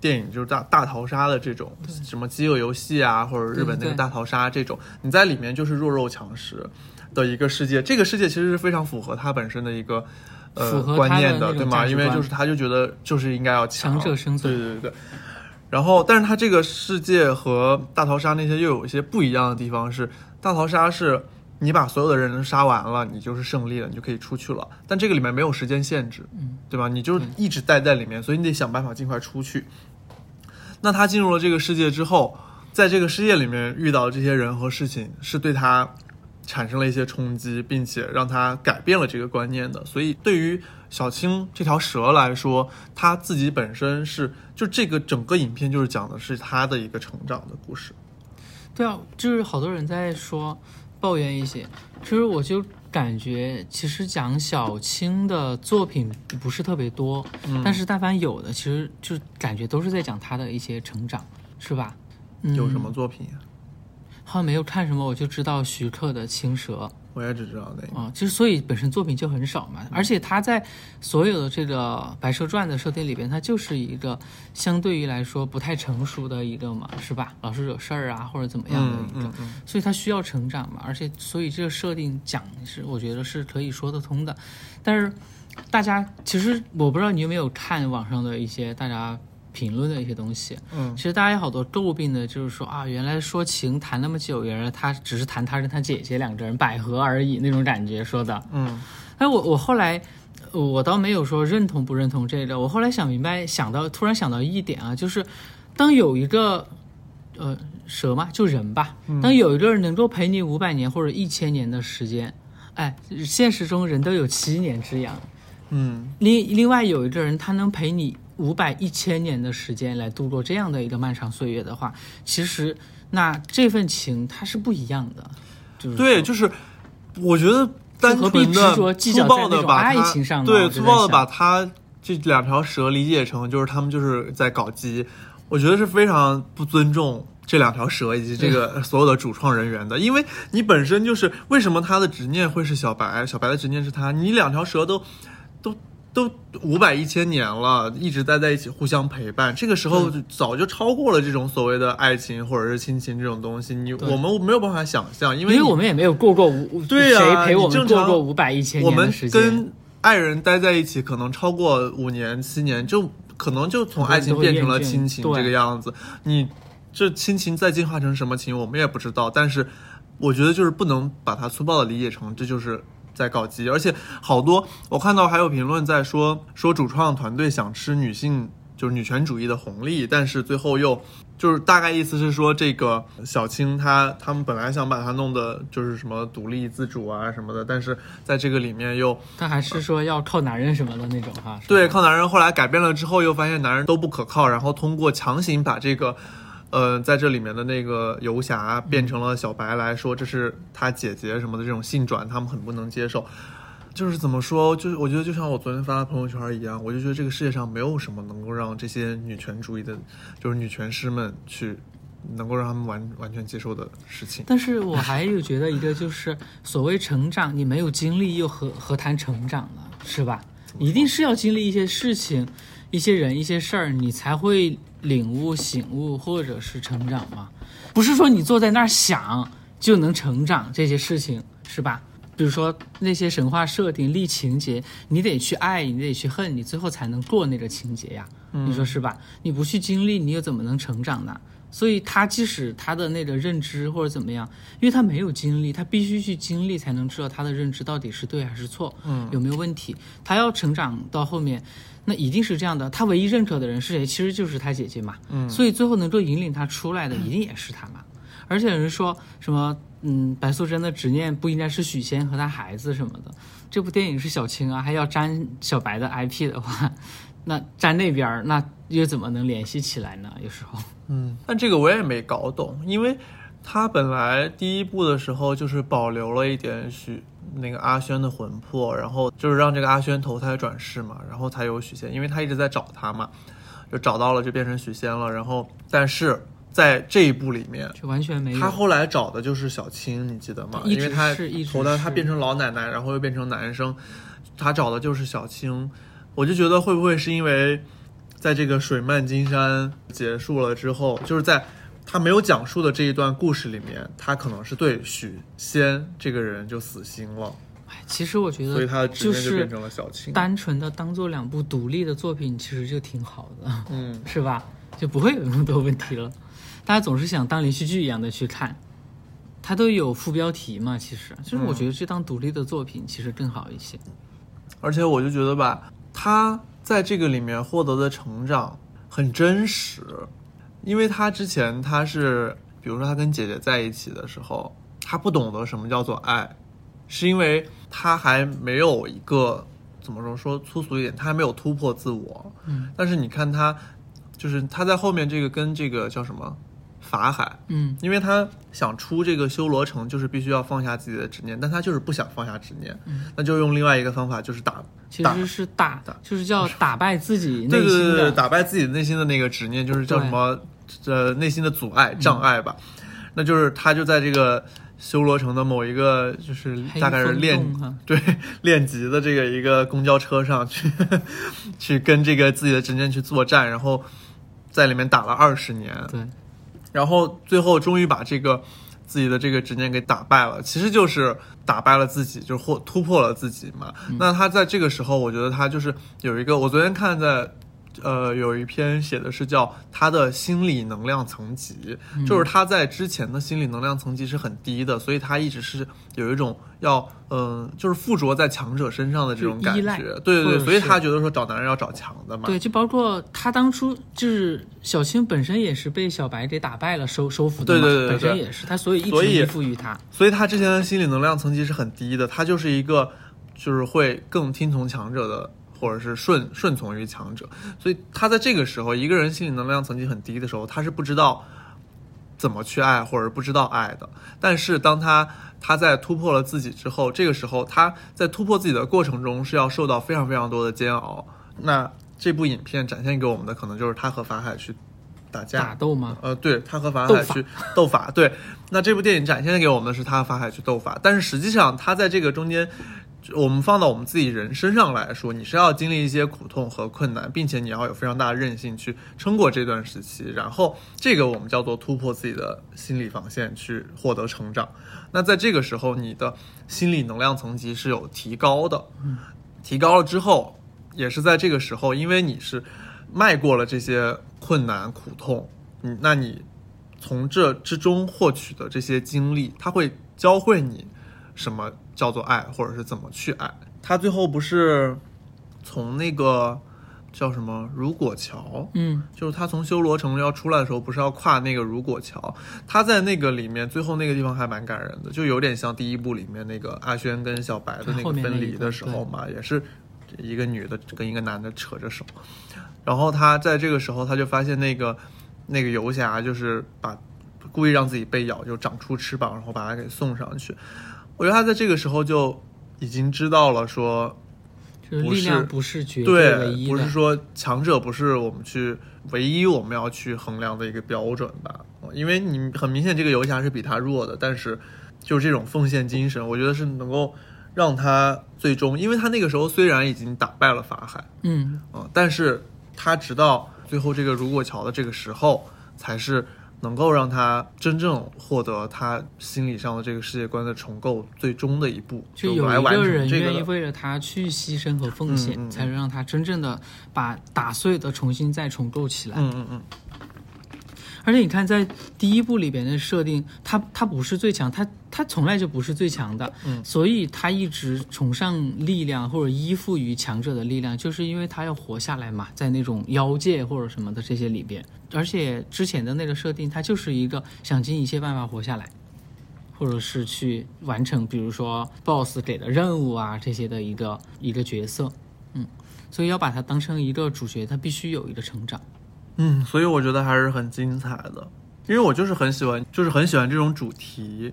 电影就是大大逃杀的这种，什么饥饿游戏啊，或者日本那个大逃杀这种，你在里面就是弱肉强食的一个世界。这个世界其实是非常符合它本身的一个呃观念的对吗？因为就是他就觉得就是应该要强强者生存对对对对。然后，但是他这个世界和大逃杀那些又有一些不一样的地方是，大逃杀是你把所有的人杀完了，你就是胜利了，你就可以出去了。但这个里面没有时间限制，嗯，对吧？你就一直待在里面，所以你得想办法尽快出去。那他进入了这个世界之后，在这个世界里面遇到这些人和事情，是对他产生了一些冲击，并且让他改变了这个观念的。所以，对于小青这条蛇来说，他自己本身是就这个整个影片就是讲的是他的一个成长的故事。对啊，就是好多人在说抱怨一些，其实我就感觉，其实讲小青的作品不是特别多，嗯但是但凡有的，其实就感觉都是在讲他的一些成长，是吧？嗯、有什么？作品呀、好像没有看什么，我就知道徐克的《青蛇》我也只知道那个。啊，其实所以本身作品就很少嘛，而且他在所有的这个《白蛇传》的设定里边，他就是一个相对于来说不太成熟的一个嘛，是吧？老是惹事儿啊，或者怎么样的嗯一个，嗯嗯，所以他需要成长嘛，而且所以这个设定讲是我觉得是可以说得通的，但是大家其实我不知道你有没有看网上的一些大家评论的一些东西，嗯。其实大家有好多诟病的就是说啊，原来说情谈那么久，原来他只是谈他跟他姐姐两个人百合而已那种感觉说的，嗯。哎，我我后来。呃我倒没有说认同不认同这个，我后来想明白，想到突然想到一点啊，就是当有一个呃蛇嘛，就人吧，当有一个人能够陪你五百年或者一千年的时间，哎，现实中人都有七年之痒，嗯。另另外有一个人他能陪你五百一千年的时间来度过这样的一个漫长岁月的话，其实那这份情它是不一样的，就是对，就是我觉得单纯的粗暴的把爱情上对粗暴的把它这两条蛇理解成就是他们就是在搞基，我觉得是非常不尊重。这两条蛇以及这个所有的主创人员的，因为你本身就是为什么他的执念会是小白，小白的执念是他，你两条蛇都都都五百一千年了，一直待在一起，互相陪伴。这个时候早就超过了这种所谓的爱情或者是亲情这种东西，你我们没有办法想象，因因为因为我们也没有过过五，对呀谁陪我们过过五百一千我们年的时间？跟爱人待在一起，可能超过五年、七年，就可能就从爱情变成了亲情这个样子。你这亲情再进化成什么情，我们也不知道。但是我觉得就是不能把它粗暴的理解成这就是在搞基，而且好多我看到还有评论在说说主创团队想吃女性就是女权主义的红利，但是最后又。就是大概意思是说，这个小青她他们本来想把她弄的就是什么独立自主啊什么的，但是在这个里面又他还是说要靠男人什么的那种哈？对，靠男人后来改变了之后，又发现男人都不可靠，然后通过强行把这个，呃，在这里面的那个游侠变成了小白来说，这是他姐姐什么的这种性转，他们很不能接受。就是怎么说，就是我觉得就像我昨天发的朋友圈一样，我就觉得这个世界上没有什么能够让这些女权主义的，就是女权师们去能够让他们完完全接受的事情。但是我还有觉得一个就是 [LAUGHS] 所谓成长，你没有经历又何何谈成长呢？是吧？一定是要经历一些事情、一些人、一些事儿，你才会领悟、醒悟或者是成长嘛。不是说你坐在那儿想就能成长，这些事情是吧？比如说那些神话设定、立情节，你得去爱，你得去恨，你最后才能过那个情节呀。你说是吧？你不去经历，你又怎么能成长呢？所以他即使他的那个认知或者怎么样，因为他没有经历，他必须去经历才能知道他的认知到底是对还是错，嗯有没有问题。他要成长到后面，那一定是这样的。他唯一认可的人是谁？其实就是他姐姐嘛。嗯所以最后能够引领他出来的，一定也是他嘛。[CLEARS THROAT] 而且有人说什么，嗯，白素贞的执念不应该是许仙和他孩子什么的。这部电影是小青啊，还要沾小白的 IP 的话，那沾那边儿，那又怎么能联系起来呢？有时候，嗯，但这个我也没搞懂，因为他本来第一部的时候就是保留了一点许那个阿轩的魂魄，然后就是让这个阿轩投胎转世嘛，然后才有许仙，因为他一直在找他嘛，就找到了就变成许仙了，然后但是在这一部里面。就完全没有。他后来找的就是小青，你记得吗？因为他投胎，他变成老奶奶，然后又变成男生，他找的就是小青。我就觉得会不会是因为，在这个水漫金山结束了之后，就是在他没有讲述的这一段故事里面，他可能是对许仙这个人就死心了。其实我觉得所以他的执就是念就变成了小青。单纯的当做两部独立的作品，其实就挺好的，嗯，是吧？就不会有那么多问题了。大家总是想当连续剧一样的去看，它都有副标题嘛。其实，就是我觉得这当独立的作品其实更好一些。而且我就觉得吧，他在这个里面获得的成长很真实，因为他之前他是，比如说他跟姐姐在一起的时候，他不懂得什么叫做爱，是因为他还没有一个怎么说说粗俗一点，他还没有突破自我。嗯，但是你看他，就是他在后面这个跟这个叫什么法海，嗯。因为他想出这个修罗城，就是必须要放下自己的执念，但他就是不想放下执念，嗯。那就用另外一个方法，就是打打其实是打打，就是叫打败自己内心的。对对，打败自己内心的那个执念，就是叫什么呃内心的阻碍障碍吧。那就是他就在这个修罗城的某一个就是大概是练 [LAUGHS] 对练级的这个一个公交车上去 [LAUGHS] 去跟这个自己的执念去作战，然后在里面打了二十年，对，然后最后终于把这个自己的这个执念给打败了，其实就是打败了自己，就是或突破了自己嘛。那他在这个时候，我觉得他就是有一个，我昨天看在。呃，有一篇写的是叫他的心理能量层级，就是他在之前的心理能量层级是很低的，所以他一直是有一种要嗯、就是附着在强者身上的这种感觉。对对对，所以他觉得说找男人要找强的嘛。对，就包括他当初就是小青本身也是被小白给打败了，收收服的嘛，对对对对本身也是他，所以一直依附于他。所以他之前的心理能量层级是很低的，他就是一个就是会更听从强者的，或者是顺顺从于强者。所以他在这个时候，一个人心理能量层级很低的时候，他是不知道怎么去爱，或者不知道爱的。但是当他他在突破了自己之后，这个时候他在突破自己的过程中是要受到非常非常多的煎熬。那这部影片展现给我们的可能就是他和法海去打架，打斗吗？呃，对他和法海去斗法，对。那这部电影展现给我们的是他和法海去斗法，但是实际上他在这个中间，我们放到我们自己人身上来说，你是要经历一些苦痛和困难，并且你要有非常大的韧性去撑过这段时期，然后这个我们叫做突破自己的心理防线，去获得成长。那在这个时候，你的心理能量层级是有提高的，提高了之后，也是在这个时候，因为你是迈过了这些困难苦痛，嗯，那你从这之中获取的这些经历，它会教会你什么叫做爱，或者是怎么去爱。他最后不是从那个叫什么如果桥，嗯，就是他从修罗城要出来的时候，不是要跨那个如果桥？他在那个里面最后那个地方还蛮感人的，就有点像第一部里面那个阿轩跟小白的那个分离的时候嘛，也是一个女的跟一个男的扯着手，然后他在这个时候他就发现那个那个游侠就是把故意让自己被咬，就长出翅膀，然后把他给送上去。我觉得他在这个时候就已经知道了说，就是不是力量不是绝对唯，一的，不是说强者不是我们去唯一我们要去衡量的一个标准吧？因为你很明显这个游侠是比他弱的，但是就是这种奉献精神，我觉得是能够让他最终，因为他那个时候虽然已经打败了法海，嗯，嗯，但是他直到最后这个如果桥的这个时候，才是能够让他真正获得他心理上的这个世界观的重构最终的一步，就有一来完成个人愿意为了他去牺牲和奉献，嗯嗯嗯才能让他真正的把打碎的重新再重构起来。嗯嗯嗯，而且你看，在第一部里边的设定，他他不是最强，他他从来就不是最强的，嗯所以他一直崇尚力量或者依附于强者的力量，就是因为他要活下来嘛，在那种妖界或者什么的这些里边。而且之前的那个设定，他就是一个想尽一切办法活下来，或者是去完成，比如说 BOSS 给的任务啊这些的一个一个角色，嗯，所以要把他当成一个主角，他必须有一个成长。嗯，所以我觉得还是很精彩的，因为我就是很喜欢，就是很喜欢这种主题。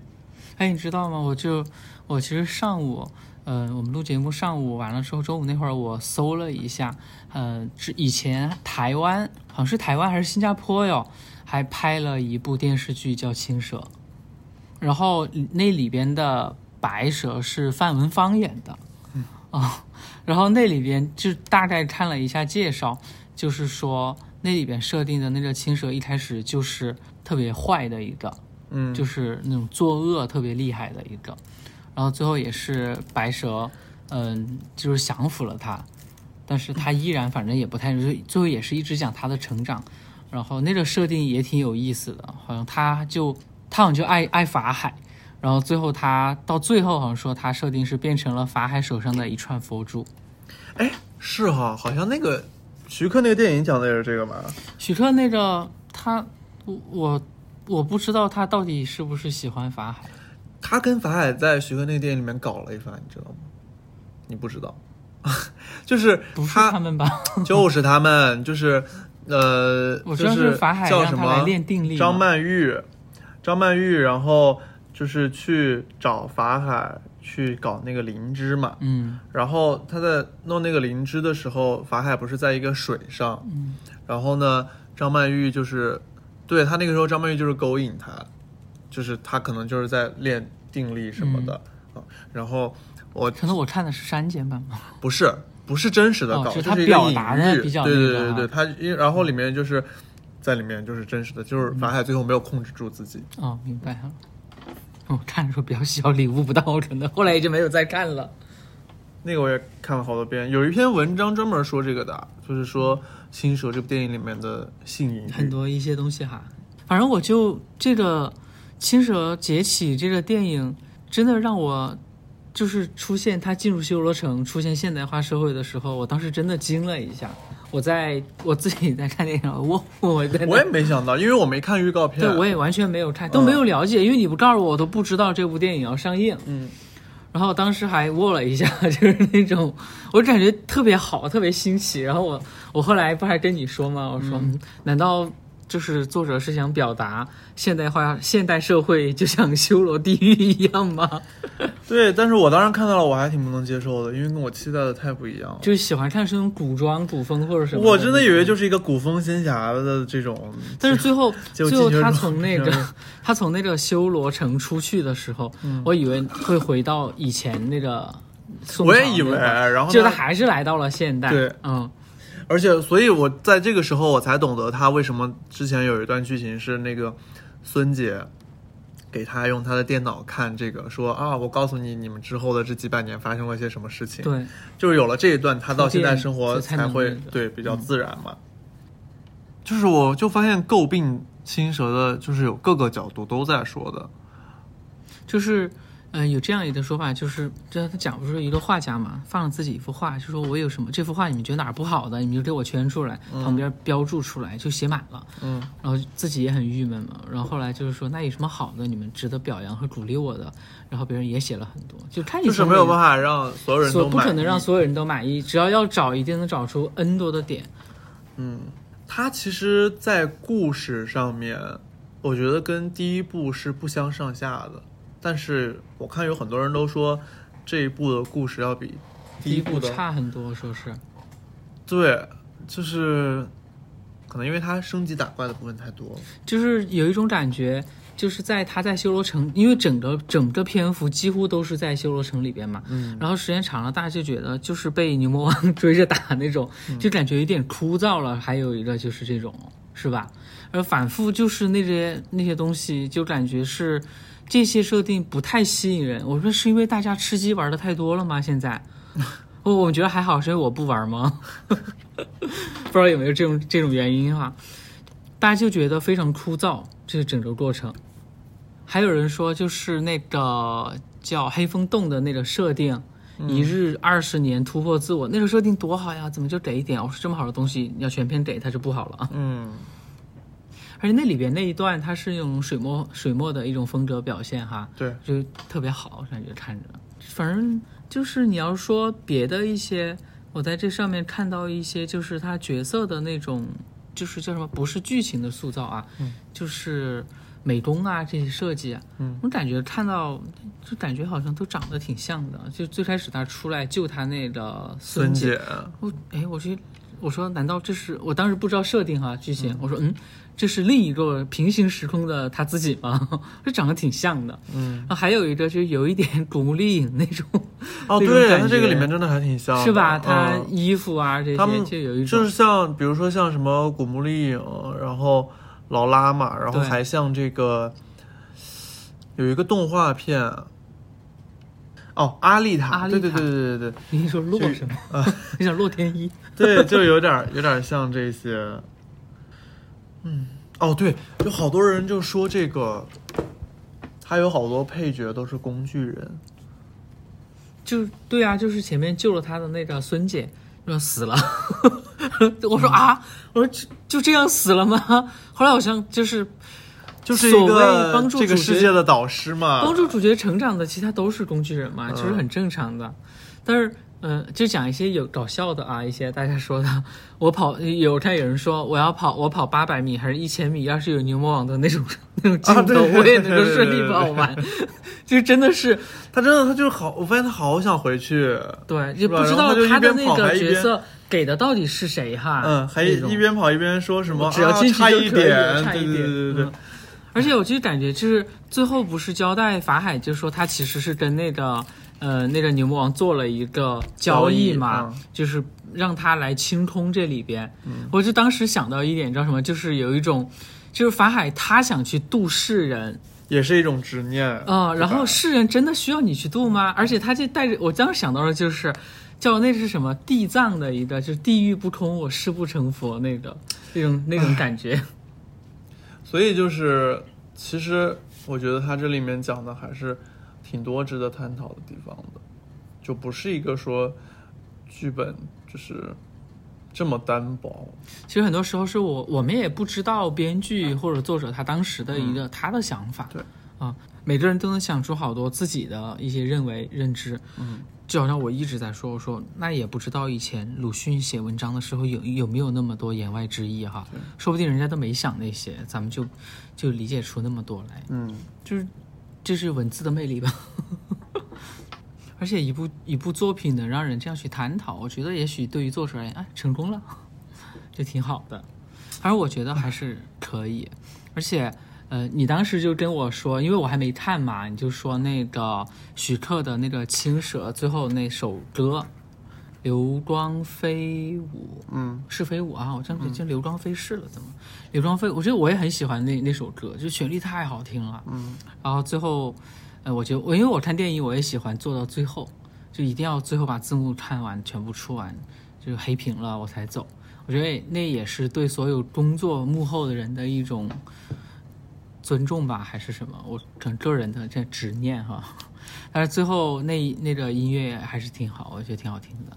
哎，你知道吗？我就我其实上午，呃，我们录节目上午完了之后，中午那会儿我搜了一下，呃，之以前台湾好像是台湾还是新加坡哟，还拍了一部电视剧叫《青蛇》，然后那里边的白蛇是范文芳演的，啊、然后那里边就大概看了一下介绍，就是说那里边设定的那个青蛇一开始就是特别坏的一个，嗯，就是那种作恶特别厉害的一个。然后最后也是白蛇，嗯，就是降服了他，但是他依然反正也不太，最后也是一直讲他的成长，然后那个设定也挺有意思的，好像他就他好像就爱爱法海，然后最后他到最后好像说他设定是变成了法海手上的一串佛珠。哎，是哈，好像那个徐克那个电影讲的也是这个吧？徐克那个他，我我我不知道他到底是不是喜欢法海。他跟法海在徐克那个电影里面搞了一番，你知道吗？你不知道，就是不是他他们吧？[LAUGHS] 就是他们，就是呃，[LAUGHS] 我知道就是法海叫什么练定力。张曼玉，张曼玉，然后就是去找法海去搞那个灵芝嘛。嗯然后他在弄那个灵芝的时候，法海不是在一个水上，嗯然后呢，张曼玉就是对他那个时候，张曼玉就是勾引他，就是他可能就是在练定力什么的、嗯啊。然后我可能我看的是删减版吧。不是不是真实的搞，哦是他就是一个隐表达的喻比较对对对对对，他因然后里面就是在里面就是真实的，就是法海最后没有控制住自己。哦，明白了。我看的时候比较小，领悟不到，可能后来也就没有再看了。那个我也看了好多遍，有一篇文章专门说这个的，就是说《青蛇》这部电影里面的性隐。很多一些东西哈，反正我就这个《青蛇劫起》这个电影，真的让我就是出现他进入修罗城、出现现代化社会的时候，我当时真的惊了一下。我在我自己在看电影，我我我也没想到，因为我没看预告片。对我也完全没有看，都没有了解，因为你不告诉我，我都不知道这部电影要上映。嗯，然后当时还握了一下，[LAUGHS] 就是那种我感觉特别好，特别新奇。然后我我后来不还跟你说吗？我说，嗯难道就是作者是想表达现代化、现代社会就像修罗地狱一样吗？[LAUGHS] 对，但是我当时看到了，我还挺不能接受的，因为跟我期待的太不一样了。就是喜欢看这种古装、古风或者什么。我真的以为就是一个古风仙侠的这种，[LAUGHS] 但是最后，就最后他从那个 [LAUGHS] 他从那个修罗城出去的时候，我以为会回到以前那个。我也以为，然后结果呢他还是来到了现代。对，嗯，而且，所以我在这个时候我才懂得他为什么之前有一段剧情是那个孙姐给他用他的电脑看这个，说啊，我告诉你，你们之后的这几百年发生了些什么事情。，对，就是有了这一段，他到现在生活才会那个对比较自然嘛。就是我就发现诟病青蛇的，就是有各个角度都在说的。就是，嗯、有这样一个说法，就是这他讲不是一个画家嘛，放了自己一幅画，就说我有什么这幅画你们觉得哪儿不好的，你们就给我圈出来，旁边标注出来，就写满了。嗯，然后自己也很郁闷嘛，然后后来就是说，那有什么好的，你们值得表扬和鼓励我的？然后别人也写了很多，就看你就是没有办法，让所有人所都满意不可能让所有人都满意，只要要找，一定能找出 N 多的点。嗯，他其实，在故事上面，我觉得跟第一部是不相上下的。但是我看有很多人都说，这一部的故事要比第第一部一部的差很多，说是对，就是可能因为它升级打怪的部分太多了。就是有一种感觉，就是在他在修罗城，因为整个整个篇幅几乎都是在修罗城里边嘛，嗯，然后时间长了，大家就觉得就是被牛魔王追着打那种，就感觉有点枯燥了。还有一个就是这种，是吧？而反复就是那些那些东西，就感觉是这些设定不太吸引人。我说是因为大家吃鸡玩的太多了吗？现在，[LAUGHS] 我我觉得还好，是因为我不玩吗？[LAUGHS] 不知道有没有这种这种原因哈？大家就觉得非常枯燥，这个整个过程。还有人说，就是那个叫黑风洞的那个设定，一日二十年突破自我，那个设定多好呀！怎么就给一点？我说这么好的东西，你要全篇给它就不好了啊！嗯，而且那里边那一段，它是用水墨水墨的一种风格表现哈，对，就特别好，感觉看着。反正就是你要说别的一些，我在这上面看到一些，就是他角色的那种，就是叫什么，不是剧情的塑造啊，嗯就是美工啊这些设计啊，嗯我感觉看到就感觉好像都长得挺像的。就最开始他出来救他那个孙姐，姐，我哎，我去，我说难道这是我当时不知道设定哈剧情，我说嗯，这是另一个平行时空的他自己吗？[LAUGHS] 这长得挺像的。嗯，然后还有一个就有一点古墓丽影那种，哦，对，他这个里面真的还挺像的，是吧？他嗯衣服啊这些就有一种就是像比如说像什么古墓丽影，然后劳拉嘛，然后还像这个有一个动画片，哦，阿丽塔，阿丽塔对对对对对对你说洛什么？[LAUGHS] 你想洛天依？对，就有点有点像这些。嗯，哦对，有好多人就说这个，他有好多配角都是工具人。就对啊，就是前面救了他的那个孙姐，说死了。[LAUGHS] 我说啊，我说就就这样死了吗？后来好像就是就是一个帮助这个世界的导师嘛，帮助主角成长的，其他都是工具人嘛，嗯其实很正常的。但是，嗯、就讲一些有搞笑的啊，一些大家说的，我跑有看有人说我要跑，我跑八百米还是一千米，要是有牛魔王的那种 [LAUGHS] 那种镜头，我也能够顺利跑完。就真的是。他真的他就是好，我发现他好想回去，对，就不知道他的那个角色给的到底是谁哈。嗯，还一边跑一边说什么，啊只要进去差一就可差一点对对对对对。嗯。而且我就感觉，就是最后不是交代法海，就说他其实是跟那个呃那个牛魔王做了一个交易嘛，易嗯就是让他来清空这里边。我就当时想到一点，你知道什么？就是有一种，就是法海他想去度世人，也是一种执念啊、然后世人真的需要你去度吗？而且他这带着我当时想到的就是，叫那是什么地藏的一个，就是地狱不空，我誓不成佛那个那种那种感觉。所以就是，其实我觉得他这里面讲的还是挺多值得探讨的地方的，就不是一个说剧本就是这么单薄。其实很多时候是我我们也不知道编剧或者作者他当时的一个、他的想法。对。啊，每个人都能想出好多自己的一些认为认知。嗯，就好像我一直在说，我说那也不知道以前鲁迅写文章的时候有有没有那么多言外之意哈，说不定人家都没想那些，咱们就就理解出那么多来，嗯，就是就是文字的魅力吧。[LAUGHS] 而且一部一部作品能让人这样去探讨，我觉得也许对于作者而言，哎，成功了，就挺好的。而我觉得还是可以，而且，呃，你当时就跟我说，因为我还没看嘛，你就说那个徐克的那个《青蛇》最后那首歌《流光飞舞》，嗯，是飞舞啊，我这样叫流光飞逝了，怎么？流光飞，我觉得我也很喜欢那那首歌，就旋律太好听了。嗯，然后最后，呃，我觉得我因为我看电影，我也喜欢做到最后，就一定要最后把字幕看完，全部出完，就黑屏了我才走。我觉得那也是对所有工作幕后的人的一种尊重吧，还是什么？我整个人的这执念哈。但是最后那那个音乐还是挺好，我觉得挺好听的。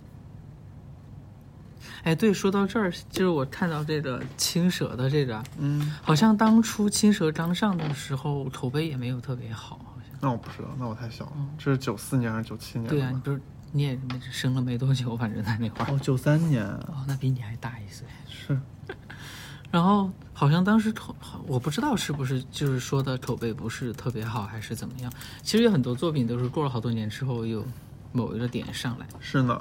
哎，对，说到这儿，就是我看到这个青蛇的这个，嗯，好像当初青蛇刚上的时候口碑也没有特别好，好像。那我不知道，那我太小了，这是九四年还是九七年？对啊，你不是你也没生了没多久，反正在那块儿。哦，九三年哦，那比你还大一岁。是，[LAUGHS] 然后好像当时口，我不知道是不是就是说的口碑不是特别好，还是怎么样。其实有很多作品都是过了好多年之后有某一个点上来，是呢，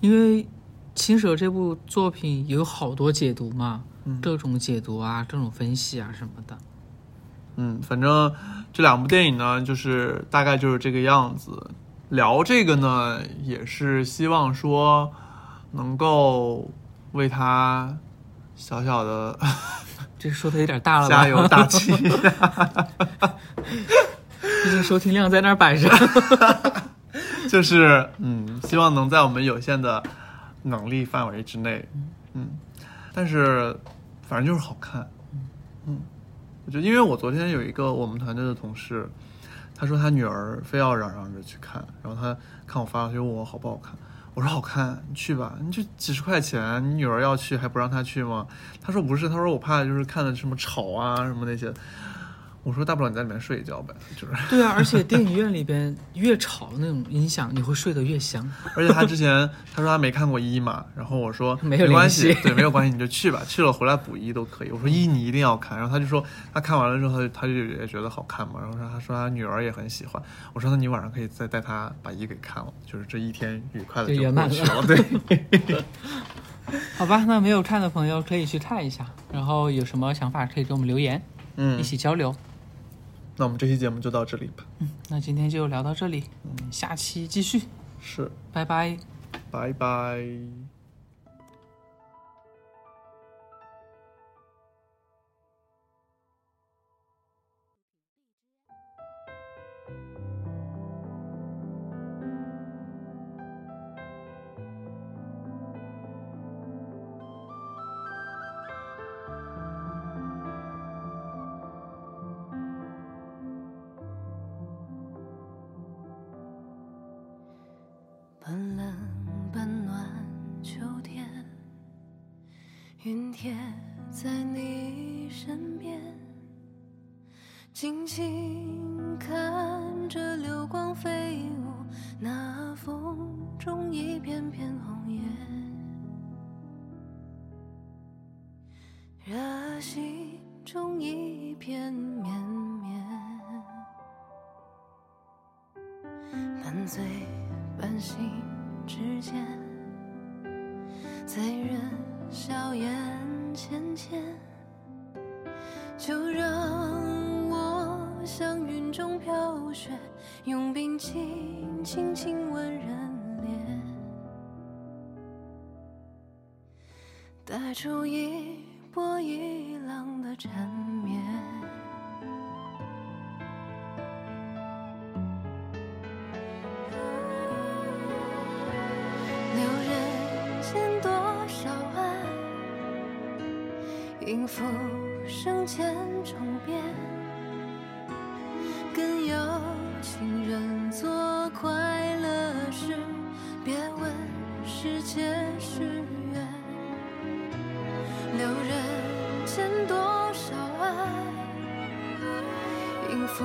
因为《青蛇》这部作品有好多解读嘛，嗯各种解读啊，各种分析啊什么的。嗯，反正这两部电影呢，就是大概就是这个样子。聊这个呢，也是希望说能够为他小小的 [LAUGHS] 这说的有点大了？[LAUGHS] 加油打气。[LAUGHS] 毕竟收听量在那儿摆着。就是嗯，希望能在我们有限的能力范围之内，嗯，但是反正就是好看，嗯，我觉得因为我昨天有一个我们团队的同事，他说他女儿非要嚷嚷着去看，然后他看我发，了就问我好不好看，我说好看，你去吧，你就几十块钱，你女儿要去还不让她去吗？他说不是，他说我怕就是看的什么吵啊什么那些。我说大不了你在里面睡一觉呗，就是。对啊，而且电影院里边越吵那种音响，你会睡得越香。而且他之前他说他没看过一嘛，然后我说没有关系对，没有关系，你就去吧，去了回来补一都可以。我说一你一定要看，然后他就说他看完了之后，他就他就也觉得好看嘛，然后说他说他女儿也很喜欢，我说那你晚上可以再带他把一给看了，就是这一天愉快的就就圆满过去了，对，[LAUGHS] 好吧，那没有看的朋友可以去看一下，然后有什么想法可以给我们留言，嗯一，起交流。那我们这期节目就到这里吧，嗯那今天就聊到这里，我们下期继续，是，拜拜。拜拜。半冷半暖秋天，云贴在你身边，静静看着流光飞舞，那风中一片片红叶，热心中一片绵之间，在人笑颜浅浅，就让我像云中飘雪，用冰轻轻吻人脸，带出一波一浪的缠浮生千重变，更有情人做快乐事，别问是劫是缘。留人间多少爱，应付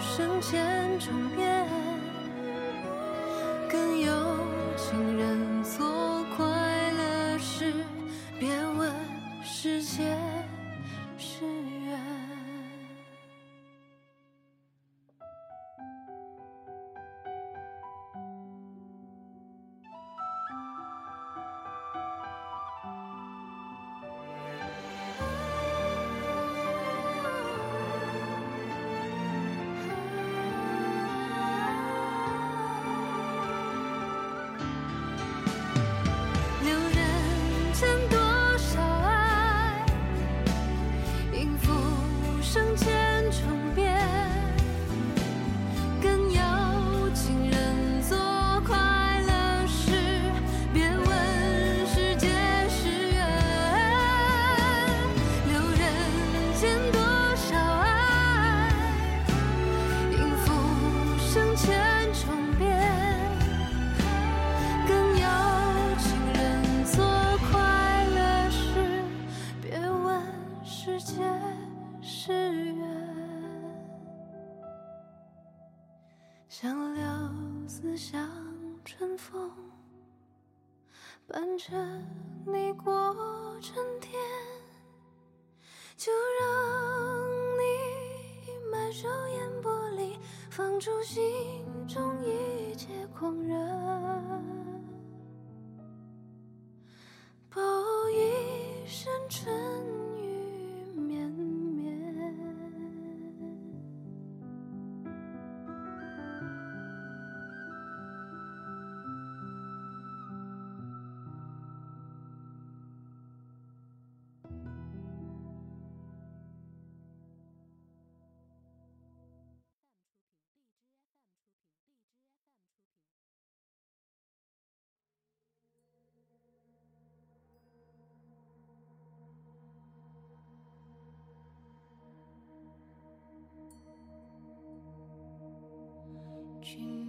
生前重变。watching